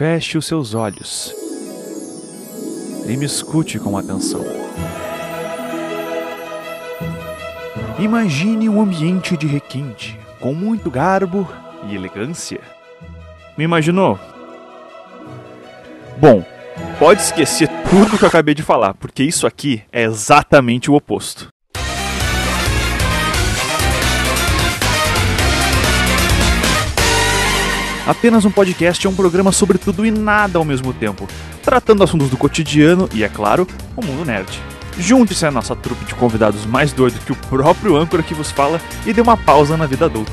feche os seus olhos e me escute com atenção. Imagine um ambiente de requinte, com muito garbo e elegância. Me imaginou? Bom, pode esquecer tudo que eu acabei de falar, porque isso aqui é exatamente o oposto. Apenas um podcast é um programa sobre tudo e nada ao mesmo tempo, tratando assuntos do cotidiano e, é claro, o mundo nerd. Junte-se à nossa trupe de convidados mais doido que o próprio âncora que vos fala e dê uma pausa na vida adulta.